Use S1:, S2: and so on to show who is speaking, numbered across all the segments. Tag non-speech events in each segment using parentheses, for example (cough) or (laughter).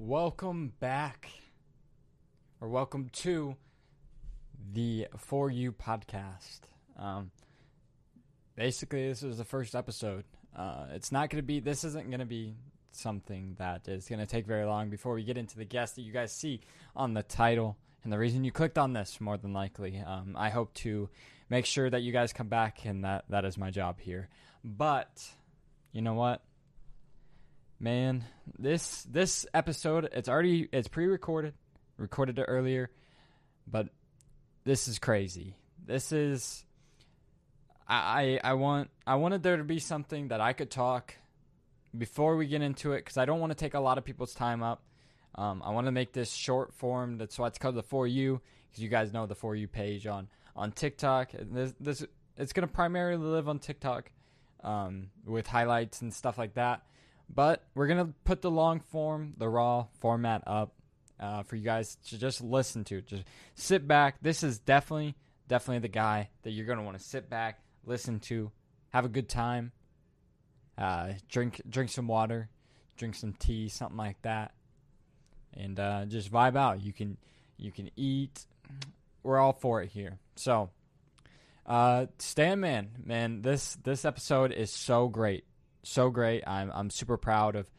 S1: welcome back, or welcome to the For You podcast. Um, basically, this is the first episode. Uh, it's not going to be, this isn't going to be something that is going to take very long before we get into the guest that you guys see on the title and the reason you clicked on this, more than likely. Um, I hope to make sure that you guys come back, and that, that is my job here. But, you know what? Man this this episode it's already it's pre-recorded recorded it earlier but this is crazy. This is i i, I want i wanted there to be something that i could talk before we get into it because i don't want to take a lot of people's time up. Um, i want to make this short form that's why it's called the for you because you guys know the for you page on on tiktok. This, this it's to primarily live on tiktok um, with highlights and stuff like that but we're gonna put the long form, the raw format up uh, for you guys to just listen to. Just sit back. This is definitely, definitely the guy that you're gonna want to sit back, listen to, have a good time, uh, drink drink some water, drink some tea, something like that, and uh, just vibe out. You can you can eat. We're all for it here. So, uh, Stan Man, man, this this episode is so great so great. I'm I'm super proud of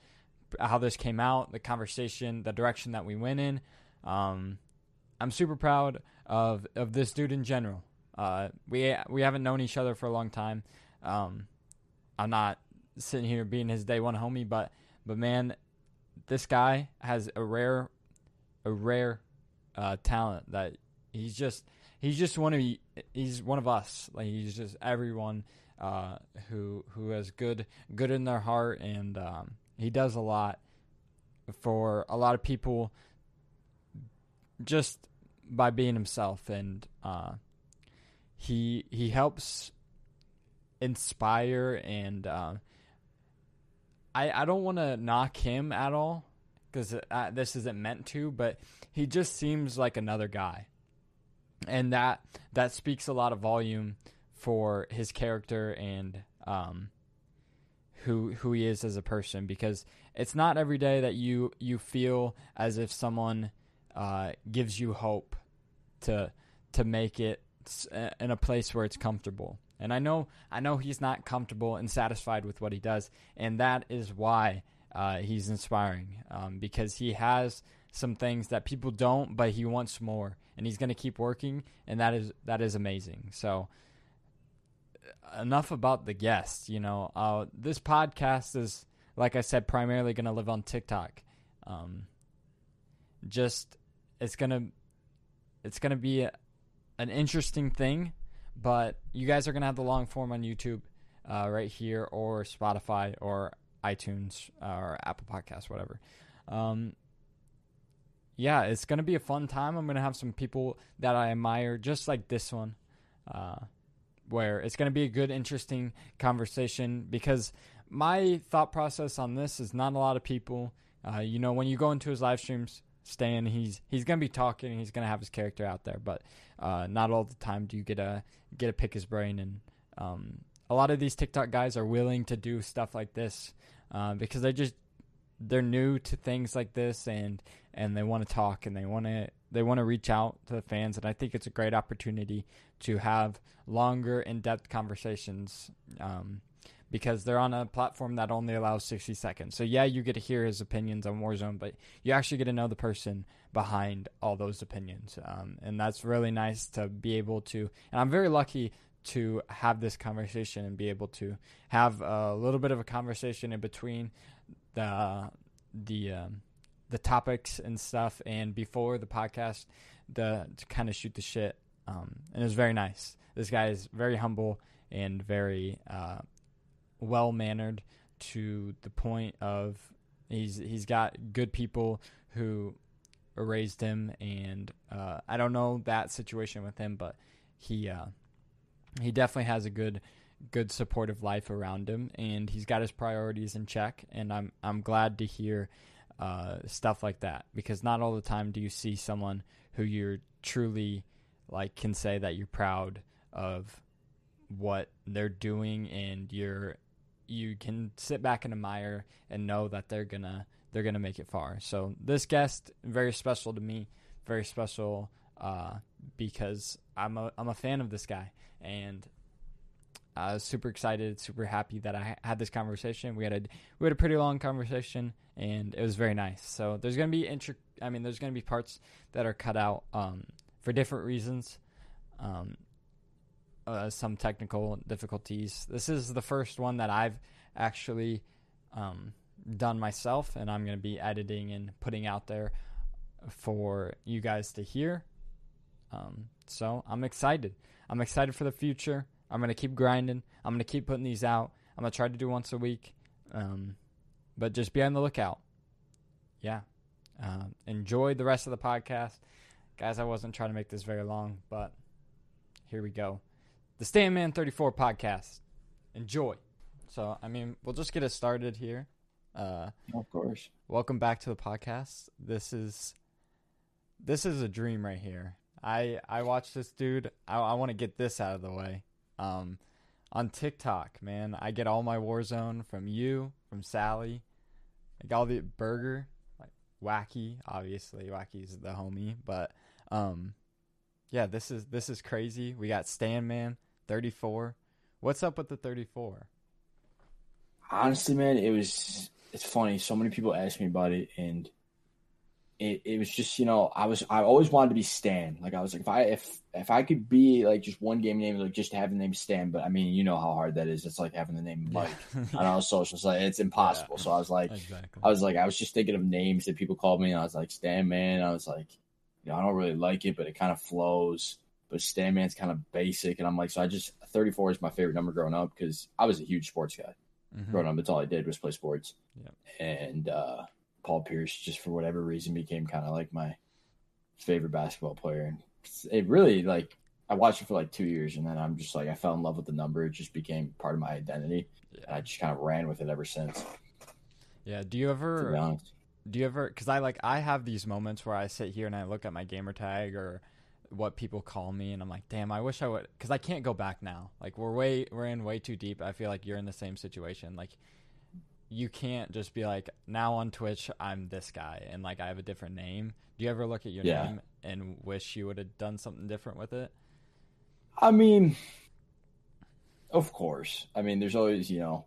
S1: how this came out, the conversation, the direction that we went in. Um, I'm super proud of of this dude in general. Uh, we we haven't known each other for a long time. Um, I'm not sitting here being his day one homie, but but man, this guy has a rare a rare uh, talent that he's just he's just one of he's one of us. Like he's just everyone uh, who who has good good in their heart, and um, he does a lot for a lot of people just by being himself, and uh, he he helps inspire and uh, I I don't want to knock him at all because uh, this isn't meant to, but he just seems like another guy, and that that speaks a lot of volume for his character and um, who who he is as a person because it's not every day that you you feel as if someone uh, gives you hope to to make it in a place where it's comfortable. And I know I know he's not comfortable and satisfied with what he does, and that is why uh, he's inspiring um, because he has some things that people don't, but he wants more, and he's going to keep working, and that is that is amazing. So enough about the guest. You know, uh, this podcast is, like I said, primarily going to live on TikTok. Um, just it's gonna it's gonna be a, an interesting thing, but you guys are gonna have the long form on YouTube, uh, right here, or Spotify, or iTunes, uh, or Apple Podcasts, whatever. Um, yeah, it's gonna be a fun time. I'm gonna have some people that I admire, just like this one. Uh, where it's going to be a good, interesting conversation because my thought process on this is not a lot of people. Uh, you know, when you go into his live streams, Stan, he's he's gonna be talking, he's gonna have his character out there, but uh, not all the time do you get a get to pick his brain. And um, a lot of these TikTok guys are willing to do stuff like this uh, because they just they're new to things like this and and they want to talk and they want to they want to reach out to the fans and I think it's a great opportunity to have longer in-depth conversations um, because they're on a platform that only allows 60 seconds. So yeah, you get to hear his opinions on Warzone, but you actually get to know the person behind all those opinions. Um, and that's really nice to be able to and I'm very lucky to have this conversation and be able to have a little bit of a conversation in between the the um, the topics and stuff, and before the podcast, the to kind of shoot the shit. Um, and it was very nice. This guy is very humble and very uh, well mannered to the point of he's he's got good people who raised him, and uh, I don't know that situation with him, but he uh, he definitely has a good good supportive life around him, and he's got his priorities in check. And I'm I'm glad to hear uh, stuff like that because not all the time do you see someone who you're truly like can say that you're proud of what they're doing and you're you can sit back and admire and know that they're gonna they're gonna make it far. So this guest very special to me, very special uh, because I'm a I'm a fan of this guy, and I was super excited, super happy that I had this conversation. We had a we had a pretty long conversation, and it was very nice. So there's gonna be intro. I mean, there's gonna be parts that are cut out um, for different reasons. Um, uh, some technical difficulties. This is the first one that I've actually um, done myself, and I'm to be editing and putting out there for you guys to hear. Um, so I'm excited. I'm excited for the future. I'm going to keep grinding. I'm going to keep putting these out. I'm going to try to do once a week. Um, but just be on the lookout. Yeah. Uh, enjoy the rest of the podcast. Guys, I wasn't trying to make this very long, but here we go. The Stan Man 34 podcast. Enjoy. So, I mean, we'll just get it started here. Uh,
S2: of course.
S1: Welcome back to the podcast. This is this is a dream right here. I I watched this dude. I, I want to get this out of the way. Um, on TikTok, man, I get all my Warzone from you, from Sally, like all the burger, like Wacky. Obviously, Wacky's the homie, but um, yeah, this is this is crazy. We got Stan Man, thirty four. What's up with the thirty four?
S2: Honestly, man, it was it's funny. So many people ask me about it, and it, it was just you know I was I always wanted to be Stan. Like I was like if I if if I could be like just one game name like just have the name Stan. But I mean you know how hard that is. It's like having the name Mike yeah. (laughs) on all socials. Like it's impossible. Yeah. So I was like exactly. I was like I was just thinking of names that people called me. and I was like Stan Man. I was like you know I don't really like it, but it kind of flows. But Stan Man's kind of basic, and I'm like so I just 34 is my favorite number growing up because I was a huge sports guy. Mm-hmm. Growing up, that's all I did was play sports. Yep. And uh, Paul Pierce, just for whatever reason, became kind of like my favorite basketball player. And it really like I watched it for like two years, and then I'm just like I fell in love with the number. It just became part of my identity. Yeah. And I just kind of ran with it ever since.
S1: Yeah. Do you ever? Do you ever? Because I like I have these moments where I sit here and I look at my gamer tag or what people call me, and I'm like, damn, I wish I would, because I can't go back now. Like we're way we're in way too deep. I feel like you're in the same situation. Like you can't just be like now on Twitch I'm this guy and like I have a different name. Do you ever look at your yeah. name and wish you would have done something different with it?
S2: I mean, of course. I mean, there's always you know,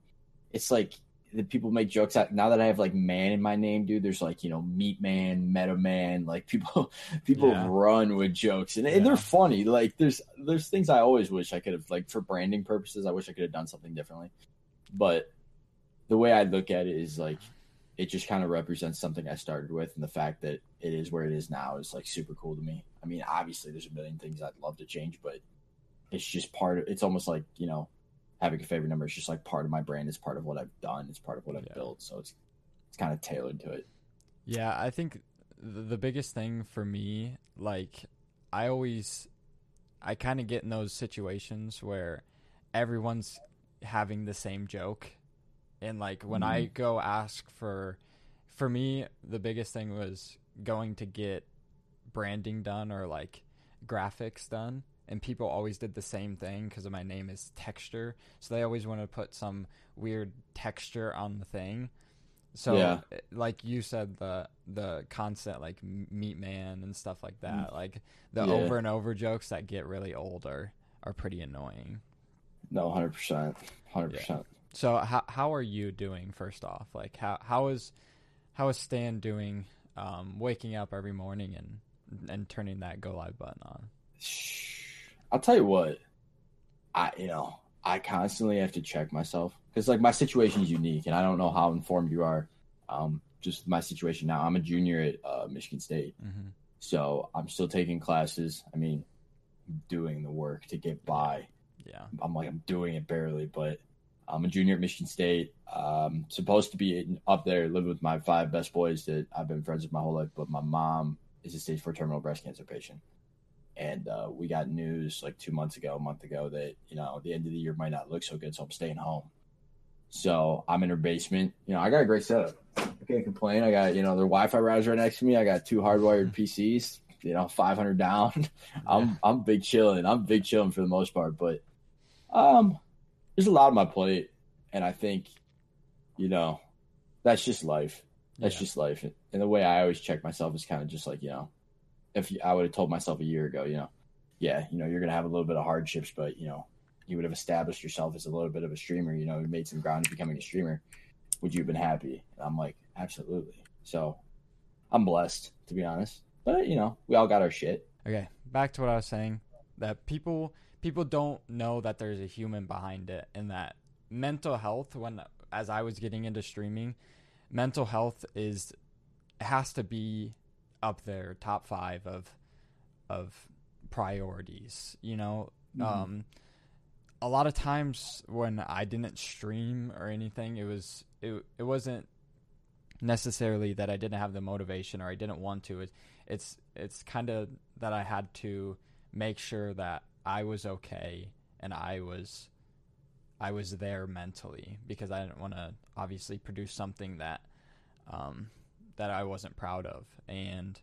S2: it's like the people make jokes out now that I have like man in my name, dude. There's like you know meat man, meta man. Like (laughs) people, people yeah. run with jokes and, yeah. and, they're funny. Like there's there's things I always wish I could have like for branding purposes. I wish I could have done something differently, but the way I look at it is like it just kind of represents something I started with, and the fact that it is where it is now is like super cool to me. I mean, obviously, there's a million things I'd love to change, but it's just part of. It's almost like you know, having a favorite number is just like part of my brand. It's part of what I've done. It's part of what I've yeah. built. So it's it's kind of tailored to it.
S1: Yeah, I think the biggest thing for me, like, I always, I kind of get in those situations where everyone's having the same joke and like when mm. I mm-hmm. go ask for, for me, the biggest thing was going to get branding done or like graphics done. And people always did the same thing because my name is Texture. So they always want to put some weird texture on the thing. So, yeah. Eh, like you said, the the concept like Meat Man and stuff like that, mm. like the yeah. over and over jokes that get really old are are pretty annoying.
S2: No, hundred percent, hundred percent.
S1: So how how are you doing first off? Like how how is how is Stan doing um, waking up every morning and and turning that go live button on?
S2: I'll tell you what. I you know, I constantly have to check myself cuz like my situation is unique and I don't know how informed you are um just my situation now. I'm a junior at uh, Michigan State. Mm-hmm. So, I'm still taking classes. I mean, doing the work to get by.
S1: Yeah.
S2: I'm like I'm doing it barely, but I'm a junior at Michigan State. Um, supposed to be up there living with my five best boys that I've been friends with my whole life, but my mom is a stage four terminal breast cancer patient. And uh, we got news like two months ago, a month ago, that you know the end of the year might not look so good, so I'm staying home. So I'm in her basement. You know, I got a great setup. I can't complain. I got you know their Wi-Fi router right next to me. I got two hardwired PCs. You know, 500 down. (laughs) I'm I'm big chilling. I'm big chilling for the most part, but um, there's a lot on my plate, and I think, you know, that's just life. That's
S1: Yeah.
S2: just life. And the way I always check myself is kind of just like, you know, if I would have told myself a year ago, you know, yeah, you know, you're going to have a little bit of hardships, but, you know, you would have established yourself as a little bit of a streamer, you know, you made some ground in becoming a streamer. Would you have been happy? And I'm like, absolutely. So I'm blessed, to be honest. But, you know, we all got our shit.
S1: Okay, back to what I was saying. That people people don't know that there's a human behind it, and that mental health. When as I was getting into streaming, mental health is has to be up there, top five of of priorities. You know,
S2: Mhm.
S1: um, a lot of times when I didn't stream or anything, it was it it wasn't necessarily that I didn't have the motivation or I didn't want to. It, it's it's kind of that I had to make sure that I was okay and I was I was there mentally because I didn't want to obviously produce something that um, that I wasn't proud of. And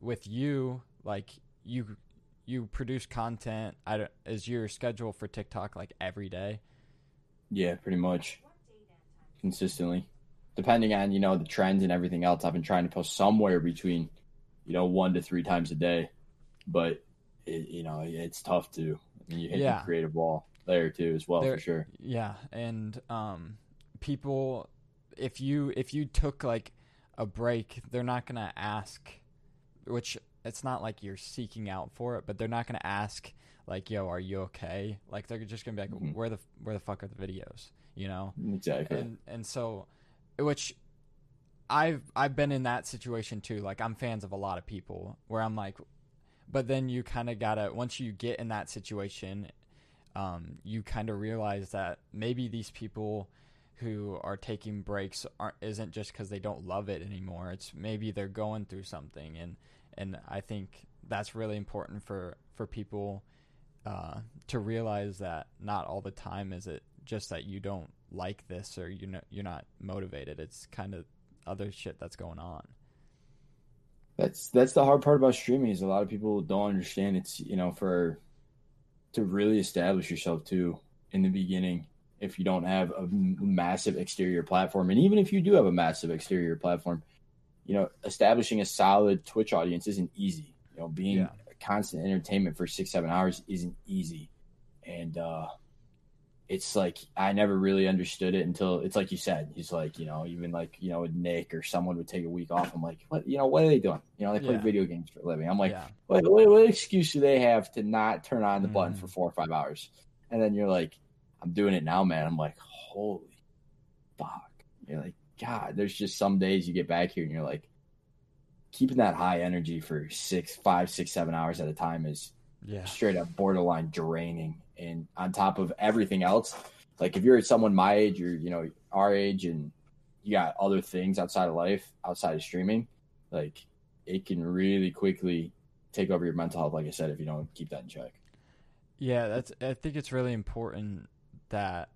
S1: with you, like you you produce content. I don't, is your schedule for TikTok like every day?
S2: Yeah, pretty much consistently. Depending on, you know, the trends and everything else, I've been trying to post somewhere between, you know, one to three times a day. But, it, you know, it's tough to. I mean, you hit
S1: Yeah.
S2: the creative wall there too, as well,
S1: There-
S2: for sure.
S1: Yeah, and um, people, if you if you took like a break, they're not gonna ask, which it's not like you're seeking out for it, but they're not gonna ask like, "Yo, are you okay?" Like they're just gonna be like,
S2: Mhm.
S1: "Where the where the fuck are the videos?" You know,
S2: Exactly.
S1: and and so, which I've I've been in that situation too. Like I'm fans of a lot of people where I'm like, but then you kind of gotta once you get in that situation, um, you kind of realize that maybe these people who are taking breaks aren't isn't just because they don't love it anymore. It's maybe they're going through something, and and I think that's really important for for people uh, to realize that not all the time is it just that you don't like this or you know you're not motivated. It's kind of other shit that's going on.
S2: That's that's the hard part about streaming is a lot of people don't understand. It's you know for to really establish yourself too in the beginning. If you don't have a massive exterior platform, and even if you do have a massive exterior platform, you know establishing a solid Twitch audience isn't easy. You know, being
S1: Yeah.
S2: constant entertainment for six seven hours isn't easy, and uh, it's like I never really understood it until it's like you said. He's like, you know, even like you know, Nick or someone would take a week off. I'm like, what? You know, what are they doing? You know, they play
S1: Yeah.
S2: video games for a living. I'm like,
S1: yeah,
S2: what, what, what excuse do they have to not turn on the button
S1: Mhm.
S2: for four or five hours? And then you're like, I'm doing it now, man. I'm like, holy fuck. You're like, God, there's just some days you get back here and you're like, keeping that high energy for six, five, six, seven hours at a time is
S1: yeah,
S2: straight up borderline draining. And on top of everything else, like if you're someone my age or you know our age and you got other things outside of life, outside of streaming, like it can really quickly take over your mental health. Like I said, if you don't keep that in check.
S1: yeah. That's I think it's really important that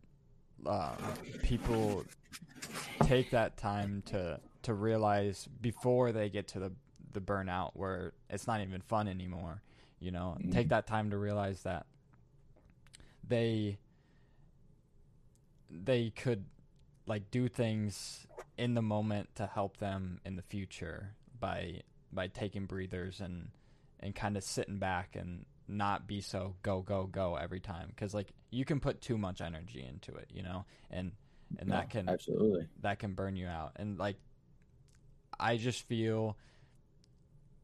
S1: um, people take that time to to realize before they get to the the burnout where it's not even fun anymore. You know,
S2: Mhm.
S1: take that time to realize that they they could like do things in the moment to help them in the future by by taking breathers and and kind of sitting back and not be so go go go every time because like you can put too much energy into it you know and and
S2: No,
S1: that can
S2: absolutely.
S1: that can burn you out and like i just feel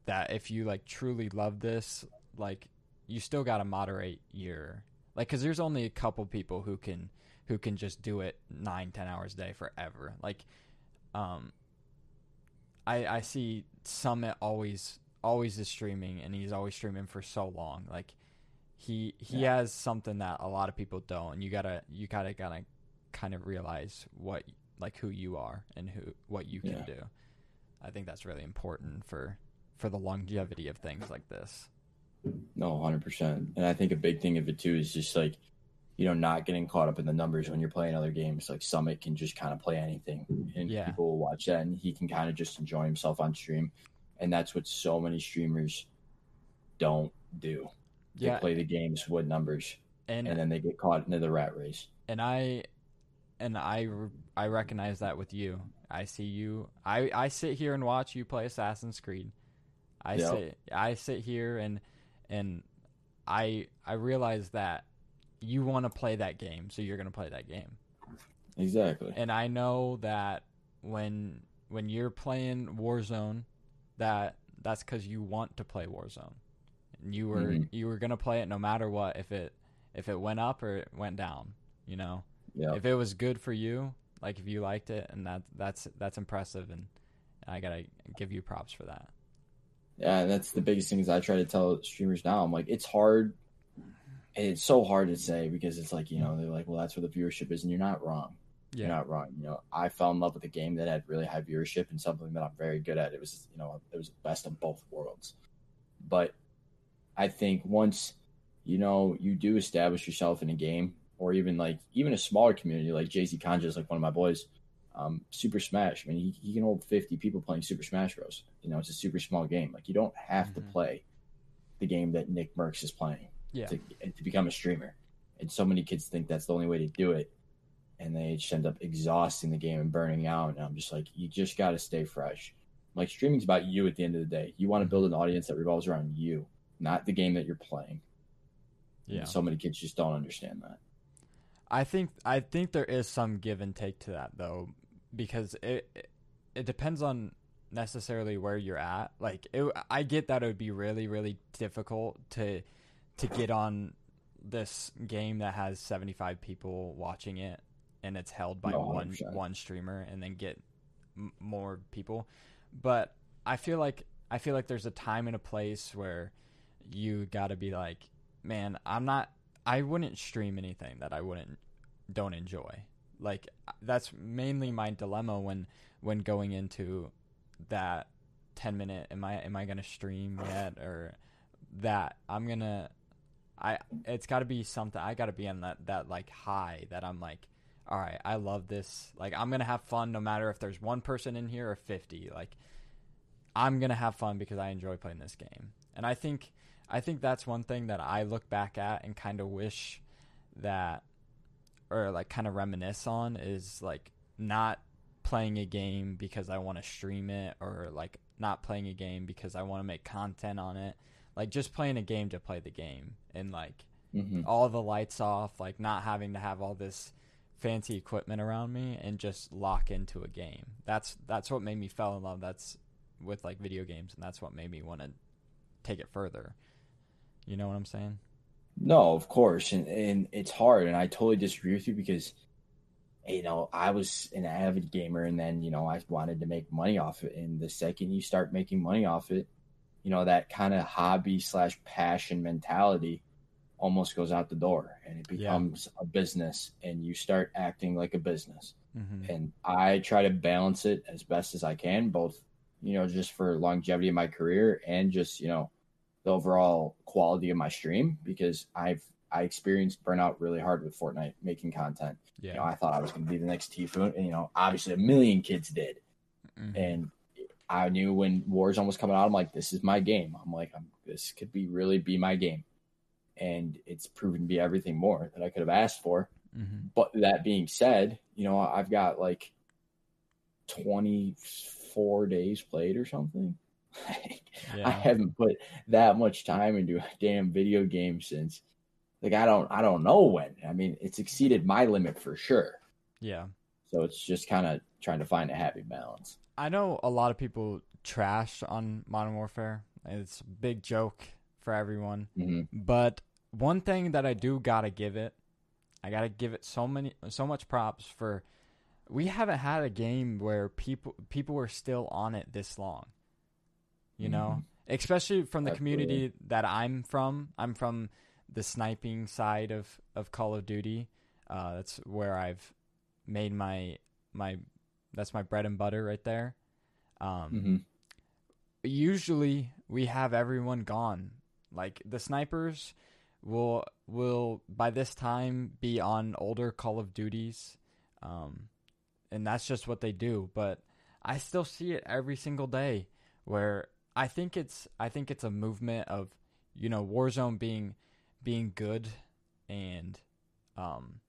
S1: that if you like truly love this like you still got to moderate your like because there's only a couple people who can who can just do it nine ten hours a day forever like um i i see summit always always is streaming and he's always streaming for so long like he he
S2: Yeah.
S1: has something that a lot of people don't and you gotta you gotta gotta kind of realize what like who you are and who what you can
S2: Yeah.
S1: do i think that's really important for for the longevity of things like this
S2: No, hundred percent. And I think a big thing of it too is just like, you know, not getting caught up in the numbers when you're playing other games. Like Summit can just kind of play anything, and
S1: Yeah.
S2: people will watch that, and he can kind of just enjoy himself on stream. And that's what so many streamers don't do. They
S1: yeah
S2: play the games with numbers,
S1: and
S2: and then they get caught into the rat race.
S1: and I and I I recognize that with you I see you. I I sit here and watch you play Assassin's Creed. I
S2: Yep.
S1: sit I sit here and and I I realize that you want to play that game, so you're going to play that game.
S2: Exactly.
S1: And I know that when when you're playing Warzone, that that's because you want to play Warzone. And you were
S2: Mhm.
S1: you were gonna play it no matter what. If it if it went up or it went down, you know.
S2: Yeah.
S1: If it was good for you, like if you liked it, and that that's that's impressive, and I gotta give you props for that.
S2: Yeah, and that's the biggest thing is I try to tell streamers now. I'm like, it's hard. and It's so hard to say because it's like, you know, they're like, well, that's where the viewership is, and you're not wrong. You're not wrong. You know, I fell in love with a game that had really high viewership and something that I'm very good at. It was, you know, it was the best of both worlds. But I think once, you know, you do establish yourself in a game or even like even a smaller community like Jay Z Kanja is like one of my boys. Um, Super Smash. I mean, he, he can hold 50 people playing Super Smash Bros. You know, it's a super small game. Like, you don't have to
S1: Mhm.
S2: play the game that Nickmercs is playing
S1: yeah,
S2: to, to become a streamer. And so many kids think that's the only way to do it. And they just end up exhausting the game and burning out. And I'm just like, you just got to stay fresh. Like, streaming's about you at the end of the day. You want to build an audience that revolves around you, not the game that you're playing.
S1: yeah.
S2: And so many kids just don't understand that.
S1: I think I think there is some give and take to that though, because it it, depends on necessarily where you're at. Like it, I get that it would be really really difficult to to get on this game that has 75 people watching it and it's held by
S2: No,
S1: one
S2: 100%.
S1: one streamer and then get m- more people. But I feel like I feel like there's a time and a place where you got to be like, man, I'm not I wouldn't stream anything that I wouldn't don't enjoy. Like that's mainly my dilemma when when going into that 10 minute am I am I going to stream yet or that I'm going to I it's got to be something I got to be on that that like high that I'm like all right, I love this. Like I'm going to have fun no matter if there's one person in here or 50. Like I'm going to have fun because I enjoy playing this game. And I think I think that's one thing that I look back at and kind of wish that or like kind of reminisce on is like not playing a game because I want to stream it or like not playing a game because I want to make content on it. Like just playing a game to play the game and like
S2: hmm
S1: all the lights off, like not having to have all this fancy equipment around me and just lock into a game. That's that's what made me fell in love. That's with like video games and that's what made me want to take it further. You know what I'm saying?
S2: No, of course, and and it's hard, and I totally disagree with you because, you know, I was an avid gamer, and then you know I wanted to make money off it, and the second you start making money off it, you know that kind of hobby slash passion mentality almost goes out the door, and it
S1: Yeah.
S2: becomes a business, and you start acting like a business,
S1: Mm-hmm.
S2: and I try to balance it as best as I can, both you know just for longevity of my career and just you know the overall quality of my stream because I've I experienced burnout really hard with Fortnite making content.
S1: Yeah.
S2: You know, I thought I was going to be the next Tfue, and you know, obviously a million kids did,
S1: Mhm.
S2: and I knew when Warzone was coming out, I'm like, this is my game. I'm like, I'm, this could be really be my game, and it's proven to be everything more that I could have asked for.
S1: Mhm.
S2: But that being said, you know, I've got like 24 days played or something. (laughs) I haven't put that much time into a damn video game since like I don't I don't know when. I mean, it's exceeded my limit for sure.
S1: Yeah.
S2: So it's just kind of trying to find a happy balance.
S1: I know a lot of people trash on Modern Warfare. It's a big joke for everyone.
S2: hmm
S1: But one thing that I do gotta give it, I gotta give it so many, so much props for. We haven't had a game where people people were still on it this long. You know, especially from the
S2: Absolutely.
S1: community that I'm from. I'm from the sniping side of of Call of Duty. Uh, that's where I've made my my. That's my bread and butter right there. Um,
S2: hmm
S1: usually we have everyone gone. Like the snipers will will by this time be on older Call of Duties, um, and that's just what they do. But I still see it every single day. Where I think it's I think it's a movement of you know Warzone being being good and um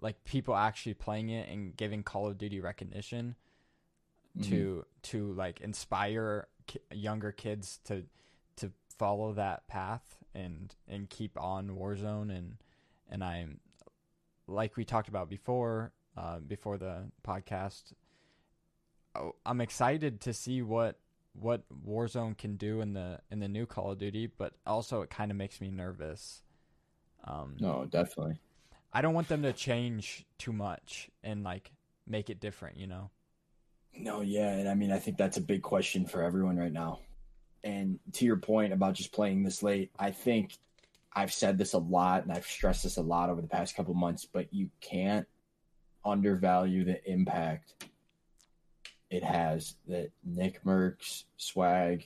S1: like people actually playing it and giving Call of Duty recognition. to to like inspire ki- younger kids to to follow that path and and keep on Warzone and and I'm like we talked about before uh, before the podcast. oh, I'm excited to see what what Warzone can do in the in the new Call of Duty, but also it kind of makes me nervous. Um,
S2: No, definitely.
S1: I don't want them to change too much and like make it different, you know.
S2: No, yeah, and I mean, I think that's a big question for everyone right now. And to your point about just playing this late, I think I've said this a lot and I've stressed this a lot over the past couple months, but you can't undervalue the impact it has that Nick Merckx, Swagg,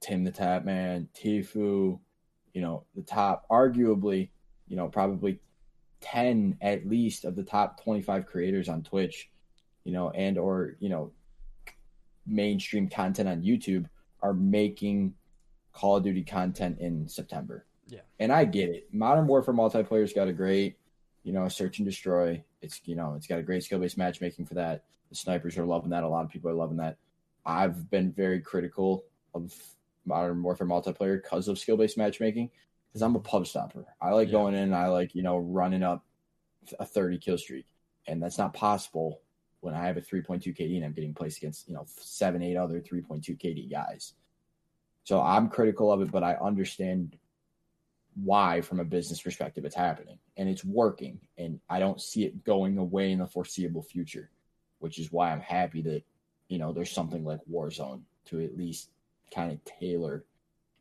S2: Tim the Tap Man, Tfue, you know, the top, arguably, you know, probably 10 at least of the top 25 creators on Twitch, you know, and or, you know, mainstream content on YouTube are making Call of Duty content in September.
S1: Yeah.
S2: And I get it. Modern Warfare multiplayer's got a great, you know, search and destroy. It's you know, it's got a great skill based matchmaking for that. The snipers are loving that. A lot of people are loving that. I've been very critical of Modern Warfare multiplayer because of skill based matchmaking. Because I'm a pub stopper. I like
S1: Yeah.
S2: going in. I like you know running up a 30 kill streak, and that's not possible when I have a 3.2 KD and I'm getting placed against you know seven, eight other 3.2 KD guys. So I'm critical of it, but I understand why, from a business perspective, it's happening and it's working, and I don't see it going away in the foreseeable future, which is why I'm happy that you know there's something like Warzone to at least kind of tailor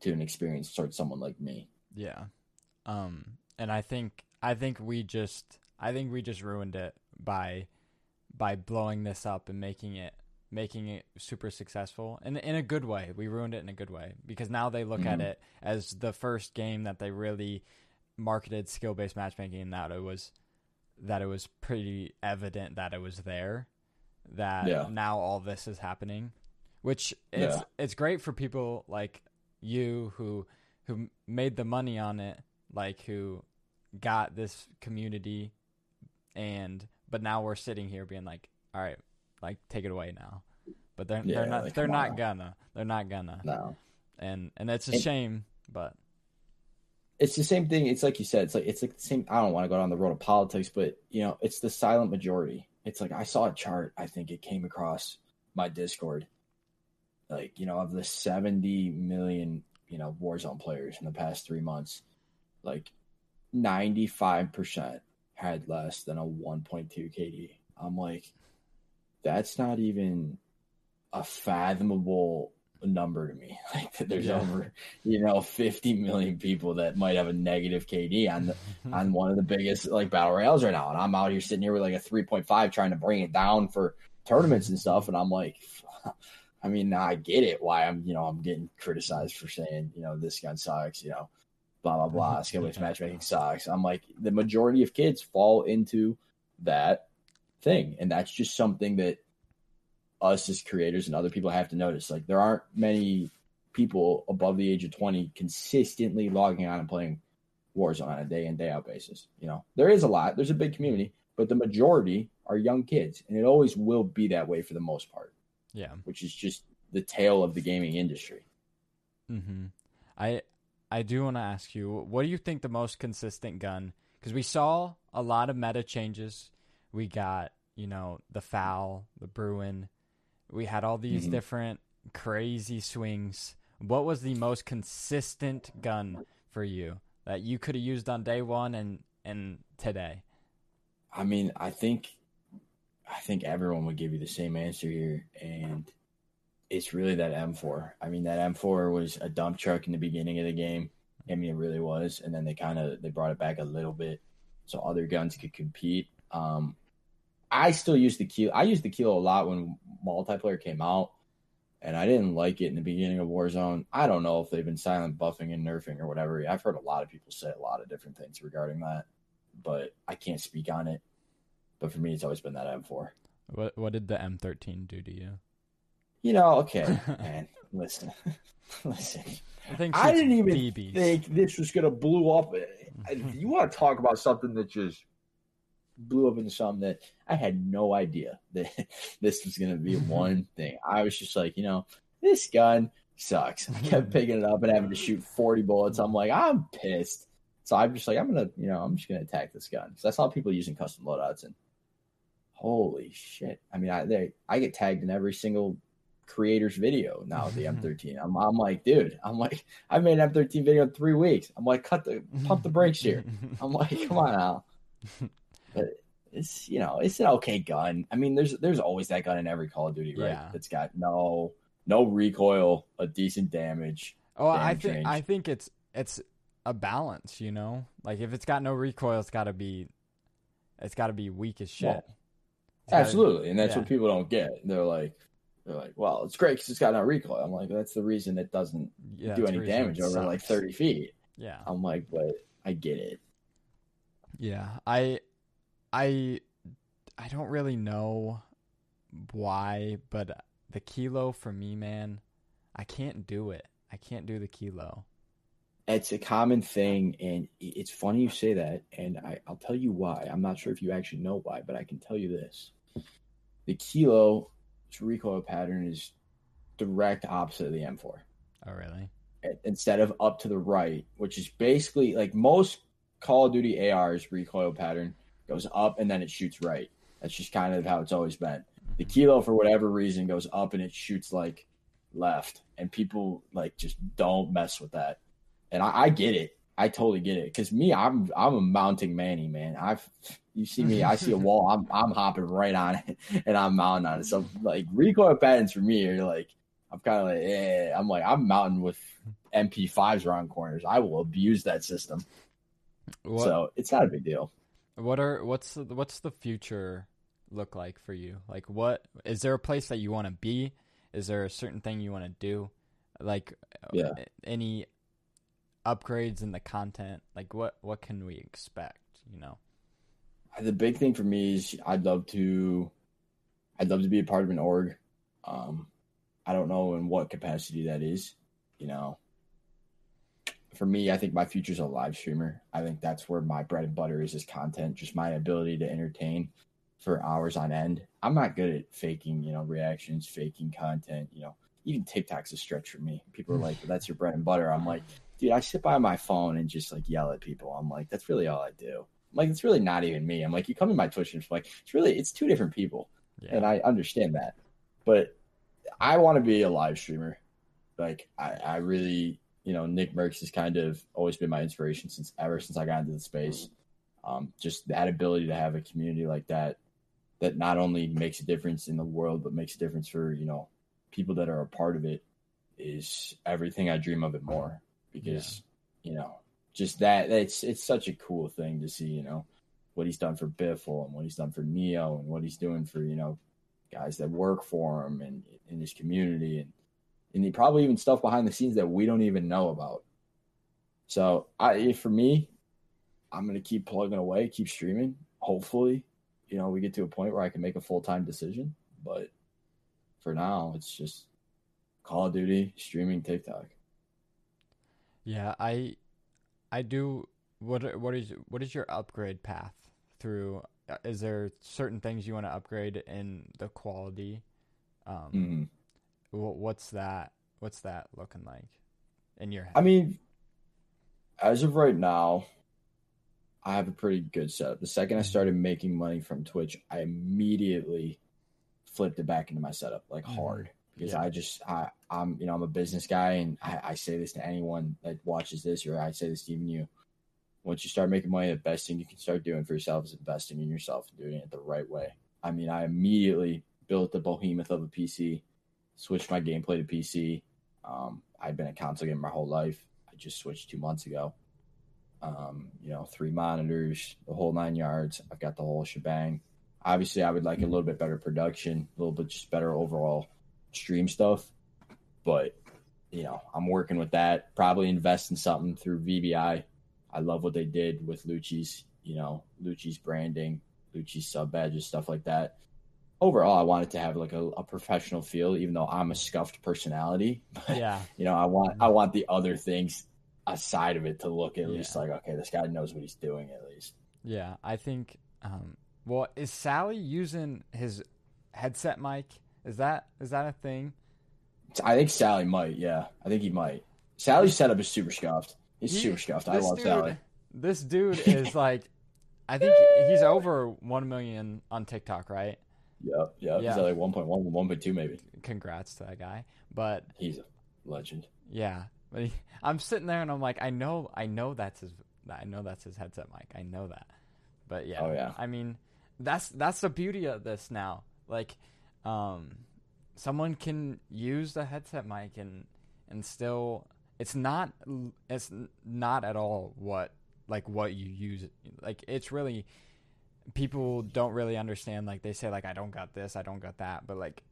S2: to an experience towards someone like me.
S1: Yeah. Um and I think I think we just I think we just ruined it by by blowing this up and making it making it super successful and in a good way. We ruined it in a good way because now they look at
S2: Mhm.
S1: it as the first game that they really marketed skill-based matchmaking and that it was that it was pretty evident that it was there that
S2: Yeah.
S1: now all this is happening which it's
S2: Yeah.
S1: it's great for people like you who who made the money on it like who got this community and but now we're sitting here being like all right like take it away now but they're
S2: Yeah,
S1: they're not
S2: like,
S1: they're not
S2: on.
S1: gonna they're not gonna
S2: No,
S1: and and it's a
S2: And-
S1: shame but
S2: it's the same thing. It's like you said. It's like it's like the same. I don't want to go down the road of politics, but you know, it's the silent majority. It's like I saw a chart. I think it came across my Discord. Like you know, of the seventy million you know Warzone players in the past three months, like ninety five percent had less than a one point two KD. I'm like, that's not even a fathomable number to me. (laughs) Like there's
S1: Yeah.
S2: over you know 50 million people that might have a negative KD on the, (laughs) on one of the biggest like battle royales right now, and I'm out here sitting here with like a 3.5 trying to bring it down for tournaments and stuff, and I'm like, (laughs) I mean, I get it why I'm you know I'm getting criticized for saying you know this gun sucks, you know, blah blah blah, skill based matchmaking sucks. I'm like the majority of kids fall into that thing, and that's just something that us as creators and other people have to notice. Like there aren't many people above the age of 20 consistently logging on and playing Warzone on a day in day out basis. You know, there is a lot. There's a big community, but the majority are young kids, and it always will be that way for the most part,
S1: yeah
S2: which is just the tale of the gaming industry.
S1: Mm-hmm. I I do want to ask you, what do you think the most consistent gun? Because we saw a lot of meta changes. We got you know the FAL, the Bruen. We had all these
S2: Mhm.
S1: different crazy swings. What was the most consistent gun for you that you could have used on day one and and today?
S2: I mean, I think I think everyone would give you the same answer here, and it's really that M4. I mean, that M4 was a dump truck in the beginning of the game. I mean, it really was, and then they kind of they brought it back a little bit so other guns could compete. Um, I still use the kilo. I used the kilo a lot when multiplayer came out, and I didn't like it in the beginning of Warzone. I don't know if they've been silent buffing and nerfing or whatever. I've heard a lot of people say a lot of different things regarding that, but I can't speak on it. But for me, it's always been that M4.
S1: What what did the M13 do to you?
S2: You know, okay, (laughs) man. Listen, (laughs) listen.
S1: I think
S2: I didn't even
S1: BBs.
S2: think this was gonna blow up. (laughs) You want to talk about something that just blew up into something that I had no idea that (laughs) this was gonna be mm-hmm. one thing. I was just like, you know, this gun sucks. I kept mm-hmm. picking it up and having to shoot 40 bullets. I'm like, I'm pissed. So I'm just like, I'm gonna, you know, I'm just gonna attack this gun because I saw people using custom loadouts and holy shit. I mean, I they, I get tagged in every single creator's video now the mm-hmm. M13. I'm, I'm like, dude, I'm like, I made an M13 video in three weeks. I'm like, cut the pump the brakes here. (laughs) I'm like, come on now. (laughs) But it's you know, it's an okay gun. I mean, there's there's always that gun in every Call of Duty, right?
S1: Yeah.
S2: That's got no no recoil, a decent damage.
S1: Oh, I think
S2: range.
S1: I think it's it's a balance, you know. Like if it's got no recoil, it's got to be it's got to be weak as shit.
S2: Well, Absolutely, and that's
S1: yeah.
S2: what people don't get. They're like, they're like, well, it's great because it's got no recoil. I'm like, that's the reason it doesn't
S1: Yeah,
S2: do any damage over like 30 feet.
S1: Yeah.
S2: I'm like, but I get it.
S1: Yeah, I, I, I don't really know why, but the kilo for me, man, I can't do it. I can't do the kilo.
S2: It's a common thing, and it's funny you say that, and I, I'll tell you why. I'm not sure if you actually know why, but I can tell you this: the kilo recoil pattern is direct opposite of the M4.
S1: Oh, really?
S2: instead of up to the right, which is basically like most Call of Duty ARs recoil pattern goes up and then it shoots right. That's just kind of how it's always been. The kilo, for whatever reason, goes up and it shoots like left, and people like just don't mess with that. And I, I get it. I totally get it. Cause me, I'm I'm a mounting Manny, man. I've you see me, I see a (laughs) wall, I'm I'm hopping right on it (laughs) and I'm mounting on it. So like recoil patterns for me are like I'm kind of like, eh. I'm like, I'm mounting with MP5s around corners. I will abuse that system.
S1: What
S2: So it's not a big deal.
S1: What are what's the, what's the future look like for you? Like, what is there a place that you want to be? Is there a certain thing you want to do? Like,
S2: Yeah.
S1: uh, any upgrades in the content? Like, what what can we expect? You know.
S2: The big thing for me is I'd love to, I'd love to be a part of an org. Um, I don't know in what capacity that is. You know, for me, I think my future is a live streamer. I think that's where my bread and butter is, is content, just my ability to entertain for hours on end. I'm not good at faking, you know, reactions, faking content. You know, even TikTok's a stretch for me. People are like, "That's your bread and butter." I'm like, dude, I sit by my phone and just like yell at people. I'm like, that's really all I do. I'm like, it's really not even me. I'm like, you come to my Twitch and it's like, it's really, it's two different people
S1: Yeah.
S2: and I understand that. But I want to be a live streamer. Like I, I really, you know, Nickmercs has kind of always been my inspiration since ever since I got into the space. Um, just that ability to have a community like that that not only makes a difference in the world but makes a difference for you know people that are a part of it is everything I dream of it more because you know just that it's it's such a cool thing to see you know what he's done for Biffle and what he's done for Neo and what he's doing for you know guys that work for him and in his community and and he probably even stuff behind the scenes that we don't even know about. So I for me, I'm gonna keep plugging away, keep streaming. Hopefully, you know, we get to a point where I can make a full time decision. But for now, it's just Call of Duty, streaming TikTok.
S1: Yeah, I I do what what is what is your upgrade path through uh, is there certain things you want to upgrade in the quality um
S2: Mhm.
S1: Wh- what's that what's that looking like in your head
S2: I mean, as of right now, I have a pretty good setup. The second I started making money from Twitch, I immediately flipped it back into my setup like
S1: Mhm.
S2: hard because
S1: Yeah.
S2: I just I I'm you know I'm a business guy and I, I say this to anyone that watches this or I say this to even you. Once you start making money, the best thing you can start doing for yourself is investing in yourself and doing it the right way. I mean, I immediately built the behemoth of a PC, switched my gameplay to PC. Um, I've been a console gamer my whole life. I just switched two months ago. Um, you know, three monitors, the whole nine yards. I've got the whole shebang. Obviously, I would like a little bit better production, a little bit just better overall stream stuff. But you know, I'm working with that. Probably invest in something through VBI. I love what they did with Lucci's, you know, Lucci's branding, Lucci's sub badges, stuff like that. Overall, I wanted to have like a, a professional feel, even though I'm a scuffed personality. (laughs) But
S1: yeah
S2: you know, I want I want the other things aside of it to look at least like, okay, this guy knows what he's doing at least.
S1: yeah i think um Well, is Sally using his headset mic? Is that is that a thing?
S2: I think Sally might. Yeah, I think he might. Sally's setup is super scuffed. He's
S1: He-
S2: super scuffed. I love
S1: dude,
S2: Sally.
S1: This dude (laughs) is like, I think he's over one million on TikTok, right?
S2: Yep.
S1: Yeah.
S2: He's at like 1.1, 1.2 maybe.
S1: Congrats to that guy. But
S2: He's a legend.
S1: yeah, but he, I'm sitting there and I'm like, I know, I know that's his, I know that's his headset mic. I know that. But yeah,
S2: Oh, yeah.
S1: I mean, that's that's the beauty of this now. Like, um, someone can use the headset mic and and still, it's not, it's not at all what like what you use. Like, it's really people don't really understand. Like, they say like, I don't got this, I don't got that, but like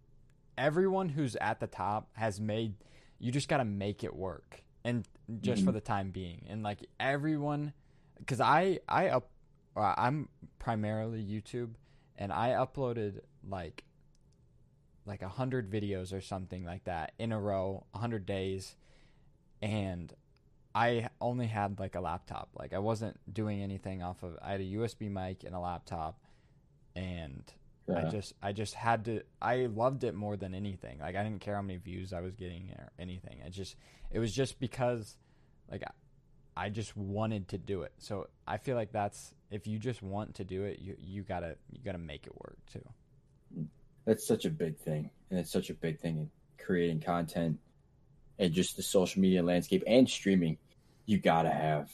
S1: everyone who's at the top has made you just got to make it work and just for
S2: Mhm.
S1: the time being and like everyone because i i up uh, i'm primarily youtube and i uploaded like like a hundred videos or something like that in a row a hundred days and i only had like a laptop like i wasn't doing anything off of i had a usb mic and a laptop and I just I just had to I loved it more than anything. Like I didn't care how many views I was getting or anything. It just it was just because like I- I just wanted to do it. So I feel like that's if you just want to do it, you you got to you got to make it work too.
S2: That's such a big thing. And it's such a big thing in creating content and just the social media landscape and streaming. You got to have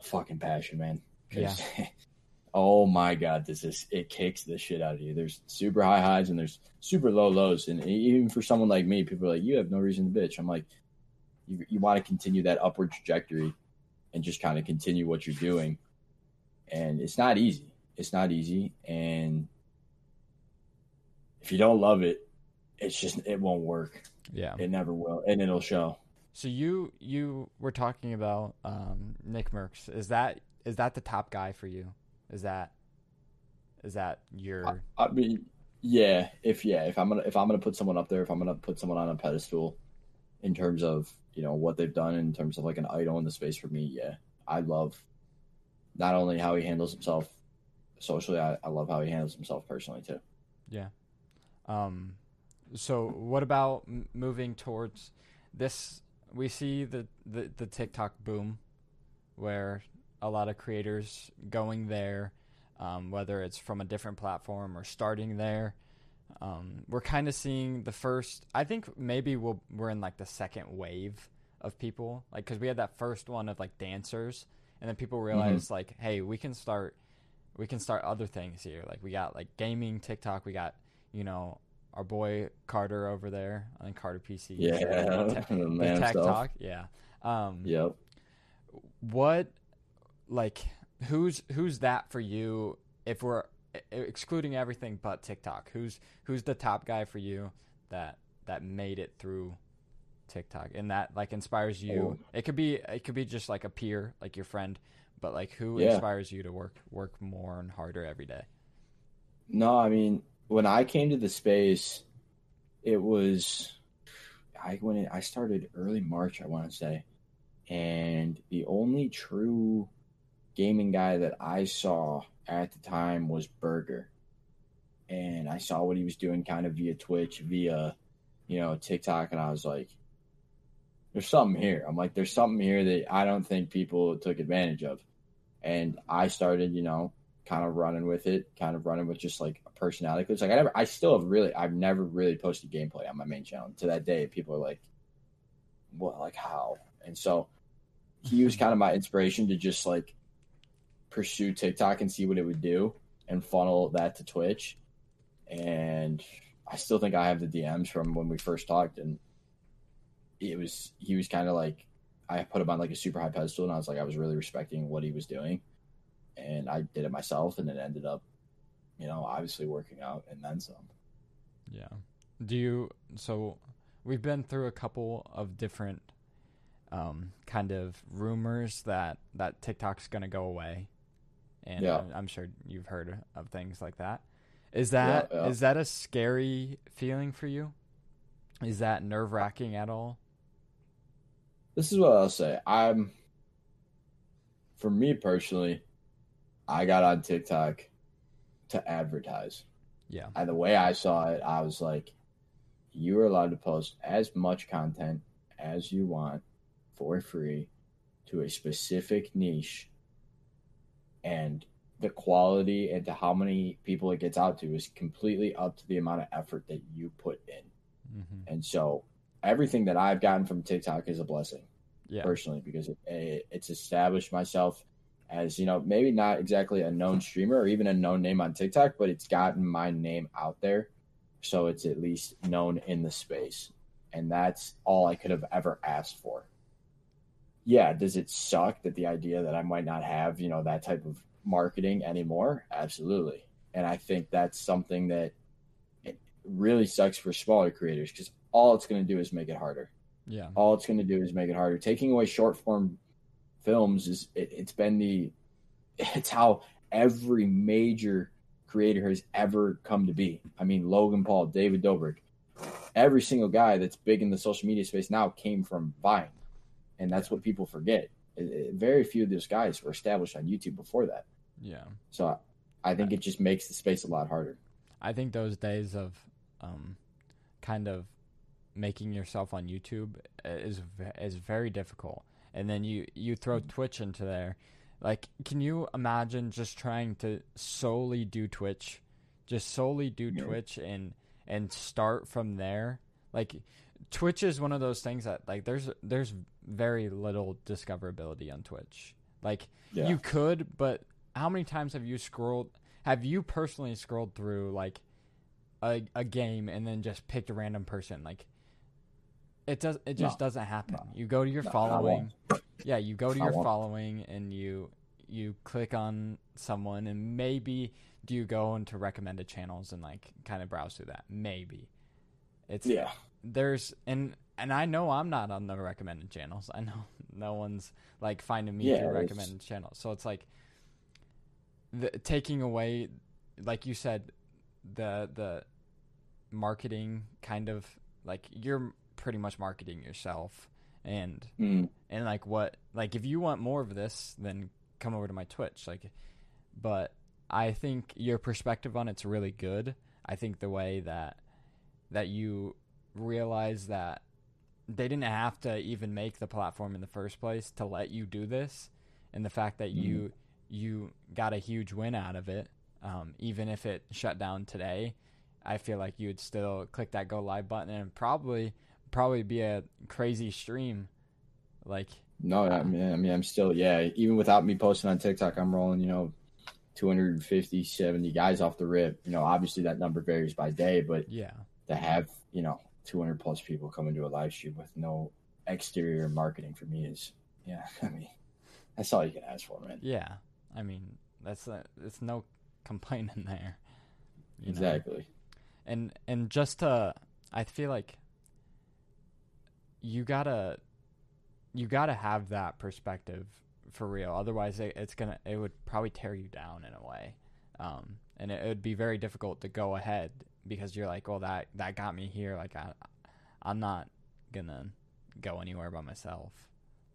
S2: fucking passion, man. 'Cause, (laughs) oh my God, this is, it kicks the shit out of you. There's super high highs and there's super low lows. And even for someone like me, people are like, you have no reason to bitch. I'm like, you, you want to continue that upward trajectory and just kind of continue what you're doing. And it's not easy. It's not easy. And if you don't love it, it's just it won't work.
S1: Yeah.
S2: It never will, and it'll show.
S1: So you you were talking about um, Nickmercs. Is that is that the top guy for you? Is that is that your
S2: I mean, yeah, if yeah, if I'm gonna if I'm gonna put someone up there, if I'm gonna put someone on a pedestal, in terms of you know what they've done in terms of like an idol in the space for me, yeah, I love not only how he handles himself socially, I, I love how he handles himself personally too. Yeah.
S1: Um, so what about m- moving towards this? We see the, the, the TikTok boom, where a lot of creators going there, um, whether it's from a different platform or starting there. Um, we're kind of seeing the first. I think maybe we'll we're in like the second wave of people, like because we had that first one of like dancers, and then people realized like, hey, we can start, we can start other things here. Like we got like gaming TikTok, we got you know, our boy Carter over there. I think Carter PC.
S2: Yeah, (laughs)
S1: the,
S2: the
S1: tech talk. Yeah. Um,
S2: Yep.
S1: What, like, who's who's that for you? If we're excluding everything but TikTok, who's who's the top guy for you that that made it through TikTok and that like inspires you?
S2: Oh.
S1: It could be it could be just like a peer, like your friend, but like who
S2: Yeah.
S1: inspires you to work work more and harder every day?
S2: No, I mean, when I came to the space, it was I went it, I started early March, I want to say, and the only true gaming guy that I saw at the time was Burger, and I saw what he was doing kind of via Twitch, via you know TikTok, and I was like, "There's something here." I'm like, "There's something here that I don't think people took advantage of," and I started, you know, kind of running with it, kind of running with just like a personality. It's like I never, I still have really, I've never really posted gameplay on my main channel. To that day, people are like, "What? Like how?" And so he was mm-hmm. kind of my inspiration to just like pursue TikTok and see what it would do and funnel that to Twitch. And I still think I have the DMs from when we first talked, and it was he was kind of like I put him on like a super high pedestal, and I was like I was really respecting what he was doing and I did it myself, and it ended up, you know, obviously working out and then some.
S1: Yeah. Do you so we've been through a couple of different um kind of rumors that that TikTok's going to go away. And
S2: Yeah.
S1: I'm, I'm sure you've heard of things like that. Is that is
S2: Yeah, yeah.
S1: that a scary feeling for you? Is that nerve-wracking at all?
S2: This is what I'll say. I'm, for me personally, I got on TikTok to advertise.
S1: Yeah.
S2: And the way I saw it, I was like, you are allowed to post as much content as you want for free to a specific niche. And the quality and to how many people it gets out to is completely up to the amount of effort that you put in.
S1: Mm-hmm.
S2: And so everything that I've gotten from TikTok is a blessing
S1: Yeah.
S2: personally because it, it, it's established myself as you know maybe not exactly a known streamer or even a known name on TikTok, but it's gotten my name out there, so it's at least known in the space, and that's all I could have ever asked for. Yeah, does it suck that the idea that I might not have you know that type of marketing anymore? Absolutely, and I think that's something that it really sucks for smaller creators because all it's going to do is make it harder
S1: Yeah.
S2: all it's going to do is make it harder. Taking away short form films is it, it's been the (laughs) it's how every major creator has ever come to be. I mean, Logan Paul, David Dobrik, every single guy that's big in the social media space now came from Vine, and that's what people forget. It- it- very few of those guys were established on YouTube before that.
S1: Yeah.
S2: So I, I think it just makes the space a lot harder.
S1: I think those days of um, kind of making yourself on YouTube is is very difficult. And then you you throw mm. Twitch into there. Like, can you imagine just trying to solely do Twitch, just solely do
S2: Yeah.
S1: Twitch and and start from there? Like, Twitch is one of those things that like there's there's very little discoverability on Twitch. Like,
S2: Yeah.
S1: you could, but how many times have you scrolled? Have you personally scrolled through like a a game and then just picked a random person? Like it does. It just
S2: No.
S1: doesn't happen.
S2: No.
S1: You go to your
S2: No,
S1: following. Yeah, you go to your following and you you click on someone and maybe do you go into recommended channels and like kind of browse through that? Maybe. It's
S2: yeah,
S1: there's and and I know I'm not on the recommended channels. I know (laughs) no one's like finding me
S2: Yeah,
S1: through
S2: it's-
S1: recommended channels. So it's like the taking away like you said the the marketing kind of like you're pretty much marketing yourself and
S2: Mm,
S1: and like what like if you want more of this then come over to my twitch like but i think your perspective on it's really good. I think the way that that you realize that they didn't have to even make the platform in the first place to let you do this and the fact that you you got a huge win out of it um, even if it shut down today i feel like you would still click that go live button and probably probably be a crazy stream like
S2: No, I mean, I mean, I'm still, yeah, even without me posting on TikTok, I'm rolling, you know, 250, 70 guys off the rip. You know, obviously that number varies by day, but
S1: yeah
S2: to have, you know, 200 plus people come into a live stream with no exterior marketing for me is, yeah, (laughs) I mean, that's all you can ask for, man.
S1: yeah i mean that's a, it's no complaining (laughs) there you know?
S2: Exactly.
S1: and and just to i feel like you gotta you gotta have that perspective for real otherwise it, it's gonna it would probably tear you down in a way um and it, it would be very difficult to go ahead because you're like well that that got me here like i i'm not gonna go anywhere by myself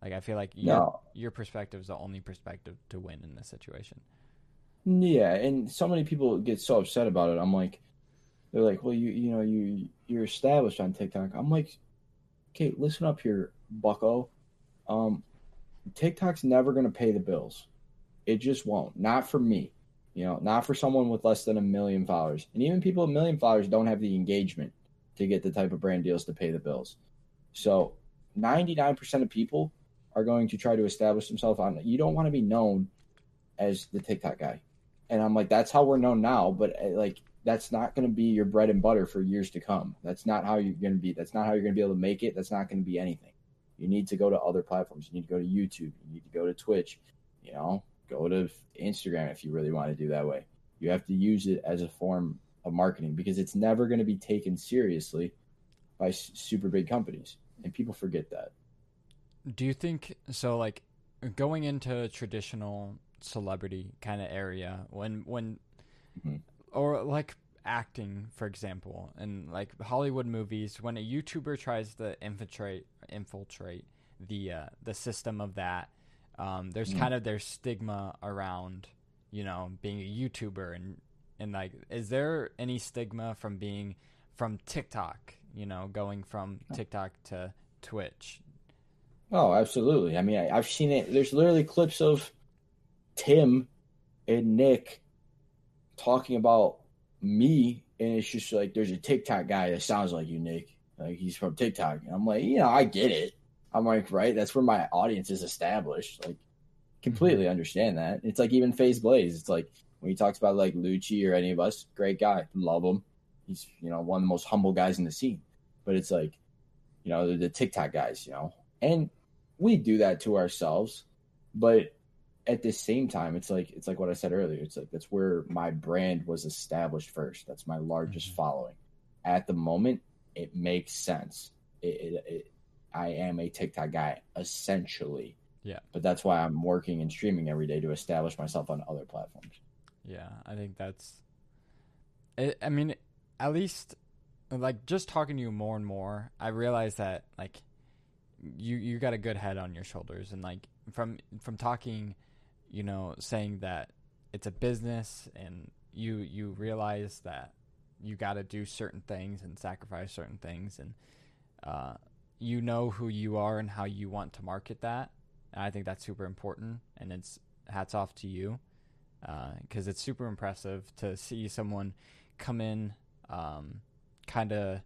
S1: like i feel like your,
S2: No.
S1: your perspective is the only perspective to win in this situation
S2: Yeah, and so many people get so upset about it. I'm like, they're like, well, you you know you you're established on TikTok. I'm like, okay, listen up here, Bucko. Um, TikTok's never gonna pay the bills. It just won't. Not for me. You know, not for someone with less than a million followers. And even people with a million followers don't have the engagement to get the type of brand deals to pay the bills. So 99% of people are going to try to establish themselves on you don't want to be known as the TikTok guy. And I'm like, that's how we're known now, but uh, like that's not going to be your bread and butter for years to come. That's not how you're going to be. That's not how you're going to be able to make it. That's not going to be anything. You need to go to other platforms. You need to go to YouTube. You need to go to Twitch. You know, go to Instagram if you really want to do that way. You have to use it as a form of marketing because it's never going to be taken seriously by super big companies, and people forget that.
S1: Do you think so? Like going into a traditional celebrity kind of area when when
S2: Mhm.
S1: Or like acting, for example, and like Hollywood movies, when a YouTuber tries to infiltrate infiltrate the uh, the system of that, um, there's
S2: Mhm.
S1: kind of their stigma around you know being a YouTuber and and like is there any stigma from being from TikTok, you know, going from TikTok to Twitch?
S2: Oh, absolutely. I mean, I, I've seen it. There's literally clips of Tim and Nick talking about me, and it's just like there's a TikTok guy that sounds like you, Nick. Like he's from TikTok. And I'm like, you know, I get it. I'm like, right, that's where my audience is established. Like, completely mm-hmm. understand that. It's like even FaZe Blaze. It's like when he talks about like Lucci or any of us, great guy, love him. He's you know one of the most humble guys in the scene. But it's like, you know, the, the TikTok guys, you know, and we do that to ourselves. But at the same time, it's like it's like what I said earlier. It's like that's where my brand was established first. That's my largest mm-hmm. following. At the moment, it makes sense. It, it, it, I am a TikTok guy essentially.
S1: Yeah.
S2: But that's why I'm working and streaming every day to establish myself on other platforms.
S1: Yeah, I think that's. It, I mean, at least, like just talking to you more and more, I realize that like, you you got a good head on your shoulders, and like from from talking, you know, saying that it's a business, and you you realize that you got to do certain things and sacrifice certain things, and uh, you know who you are and how you want to market that. And I think that's super important, and it's hats off to you because uh, it's super impressive to see someone come in, um, kind of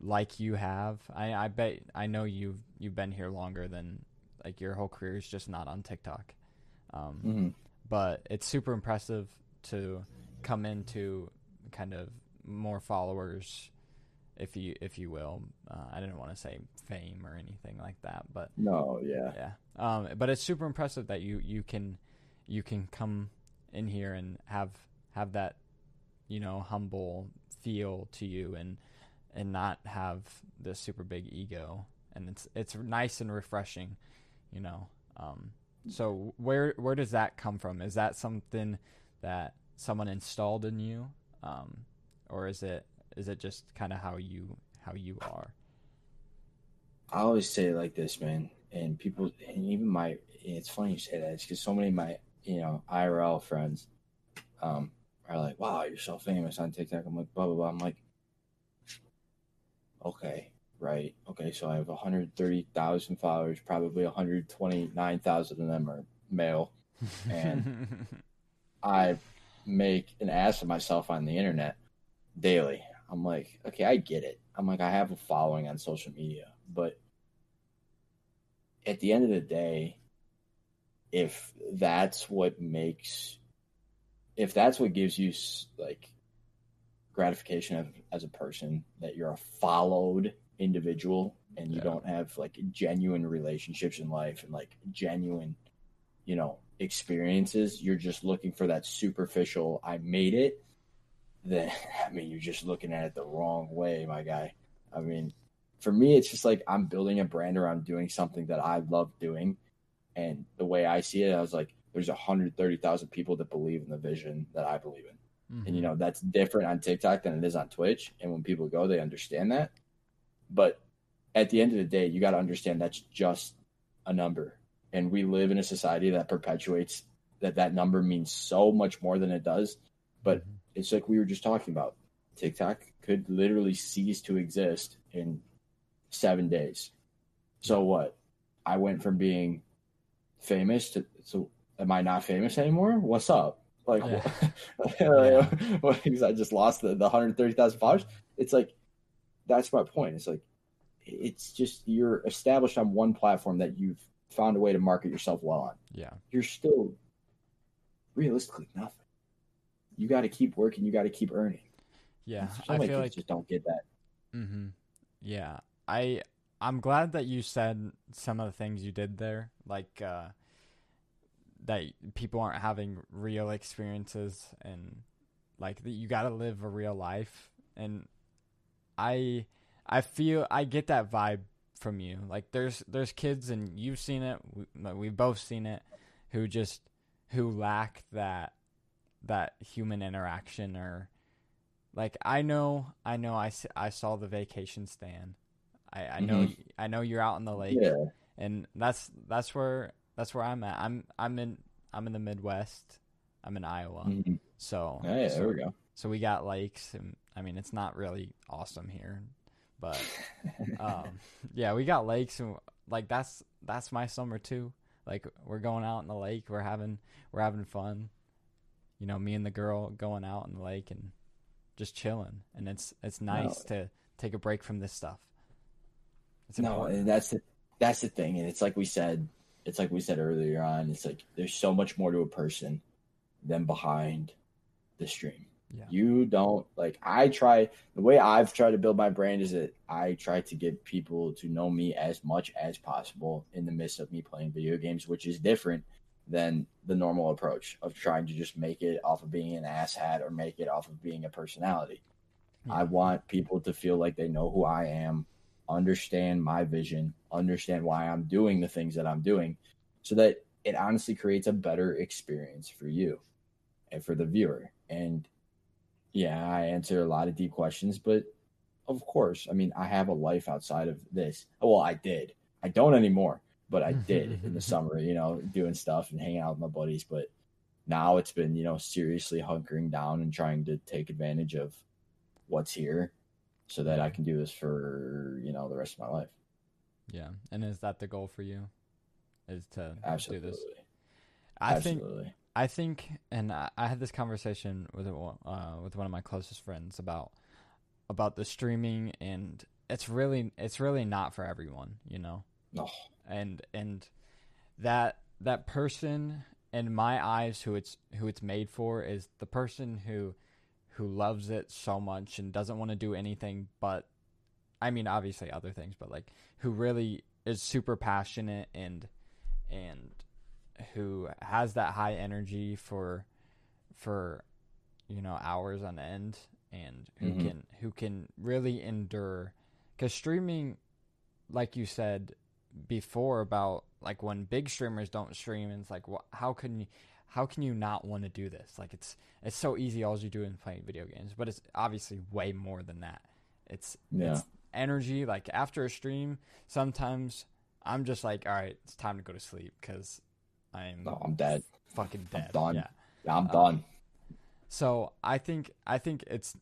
S1: like you have. I, I bet I know you've you've been here longer than like your whole career is just not on TikTok. Um, mm-hmm. But it's super impressive to come into kind of more followers if you if you will. Uh, I didn't want to say fame or anything like that, but
S2: no, yeah,
S1: yeah. Um, but it's super impressive that you you can you can come in here and have have that you know humble feel to you and and not have this super big ego and it's it's nice and refreshing you know um, so where where does that come from is that something that someone installed in you um, or is it is it just kind of how you how you are?
S2: I always say it like this, man, and people, and even my, it's funny you say that. It's because so many of my, you know, IRL friends, um, are like, "Wow, you're so famous on TikTok." I'm like, blah blah blah. I'm like, okay, right, okay. So I have 130,000 followers. Probably 129,000 of them are male, and (laughs) I make an ass of myself on the internet daily. I'm like, okay, I get it. I'm like, I have a following on social media, but at the end of the day, if that's what makes, if that's what gives you like gratification of, as a person, that you're a followed individual and you yeah. don't have like genuine relationships in life and like genuine, you know, experiences, you're just looking for that superficial, I made it then (laughs) I mean you're just looking at it the wrong way, my guy. I mean, for me, it's just like I'm building a brand around doing something that I love doing, and the way I see it, I was like, there's 130,000 people that believe in the vision that I believe in, mm-hmm. and you know that's different on TikTok than it is on Twitch. And when people go, they understand that. But at the end of the day, you got to understand that's just a number, and we live in a society that perpetuates that that number means so much more than it does. But mm-hmm it's like we were just talking about. TikTok could literally cease to exist in seven days. So what? I went from being famous to so am I not famous anymore? What's up? Like, yeah. (laughs) yeah. (laughs) I just lost the, the 130,000 followers. It's like, that's my point. It's like, it's just you're established on one platform that you've found a way to market yourself well on.
S1: Yeah.
S2: You're still realistically nothing you got to keep working. You got to keep earning.
S1: Yeah, I feel like
S2: just don't get that.
S1: Mm-hmm. Yeah, I I'm glad that you said some of the things you did there, like uh, that people aren't having real experiences and like that you got to live a real life. And I I feel I get that vibe from you. Like there's there's kids and you've seen it, we, we've both seen it, who just who lack that that human interaction or like I know I know I, I saw the vacation stand. I, I know mm-hmm. I know you're out in the lake yeah. and that's that's where that's where I'm at. I'm I'm in I'm in the Midwest. I'm in Iowa. Mm-hmm. So
S2: Yeah,
S1: so,
S2: there we go.
S1: So we got lakes, and I mean it's not really awesome here, but um, (laughs) yeah, we got lakes, and like that's that's my summer too. Like we're going out in the lake, we're having we're having fun. You know, me and the girl going out in the lake and just chilling, and it's it's nice to take a break from this stuff. It's
S2: no,
S1: important.
S2: and that's the that's the thing, and it's like we said, it's like we said earlier on. It's like there's so much more to a person than behind the stream.
S1: Yeah.
S2: You don't like. I try the way I've tried to build my brand is that I try to get people to know me as much as possible in the midst of me playing video games, which is different than the normal approach of trying to just make it off of being an asshat or make it off of being a personality.
S1: Yeah.
S2: I want people to feel like they know who I am, understand my vision, understand why I'm doing the things that I'm doing, so that it honestly creates a better experience for you and for the viewer. And yeah, I answer a lot of deep questions, but of course, I mean, I have a life outside of this. Well, I did. I don't anymore, but I did (laughs) in the summer, you know, doing stuff and hanging out with my buddies. But now it's been, you know, seriously hunkering down and trying to take advantage of what's here so that I can do this for, you know, the rest of my life.
S1: Yeah, and is that the goal for you? Is to
S2: Absolutely.
S1: do this? I think
S2: Absolutely.
S1: I think, and I, I had this conversation with uh, with one of my closest friends about about the streaming, and it's really it's really not for everyone, you know.
S2: No.
S1: And and that that person in my eyes who it's who it's made for is the person who who loves it so much and doesn't want to do anything but I mean obviously other things, but like who really is super passionate and and who has that high energy for for you know hours on end and who
S2: Mhm.
S1: can who can really endure. Cuz streaming like you said before about like when big streamers don't stream and it's like wh- how can you how can you not want to do this? Like it's it's so easy. All you do is playing video games but it's obviously way more than that. It's
S2: Yeah.
S1: it's energy. Like after a stream sometimes i'm just like all right it's time to go to sleep because i'm
S2: No, I'm dead.
S1: fucking
S2: I'm
S1: dead
S2: done.
S1: yeah
S2: I'm
S1: Uh,
S2: done.
S1: so I think I think it's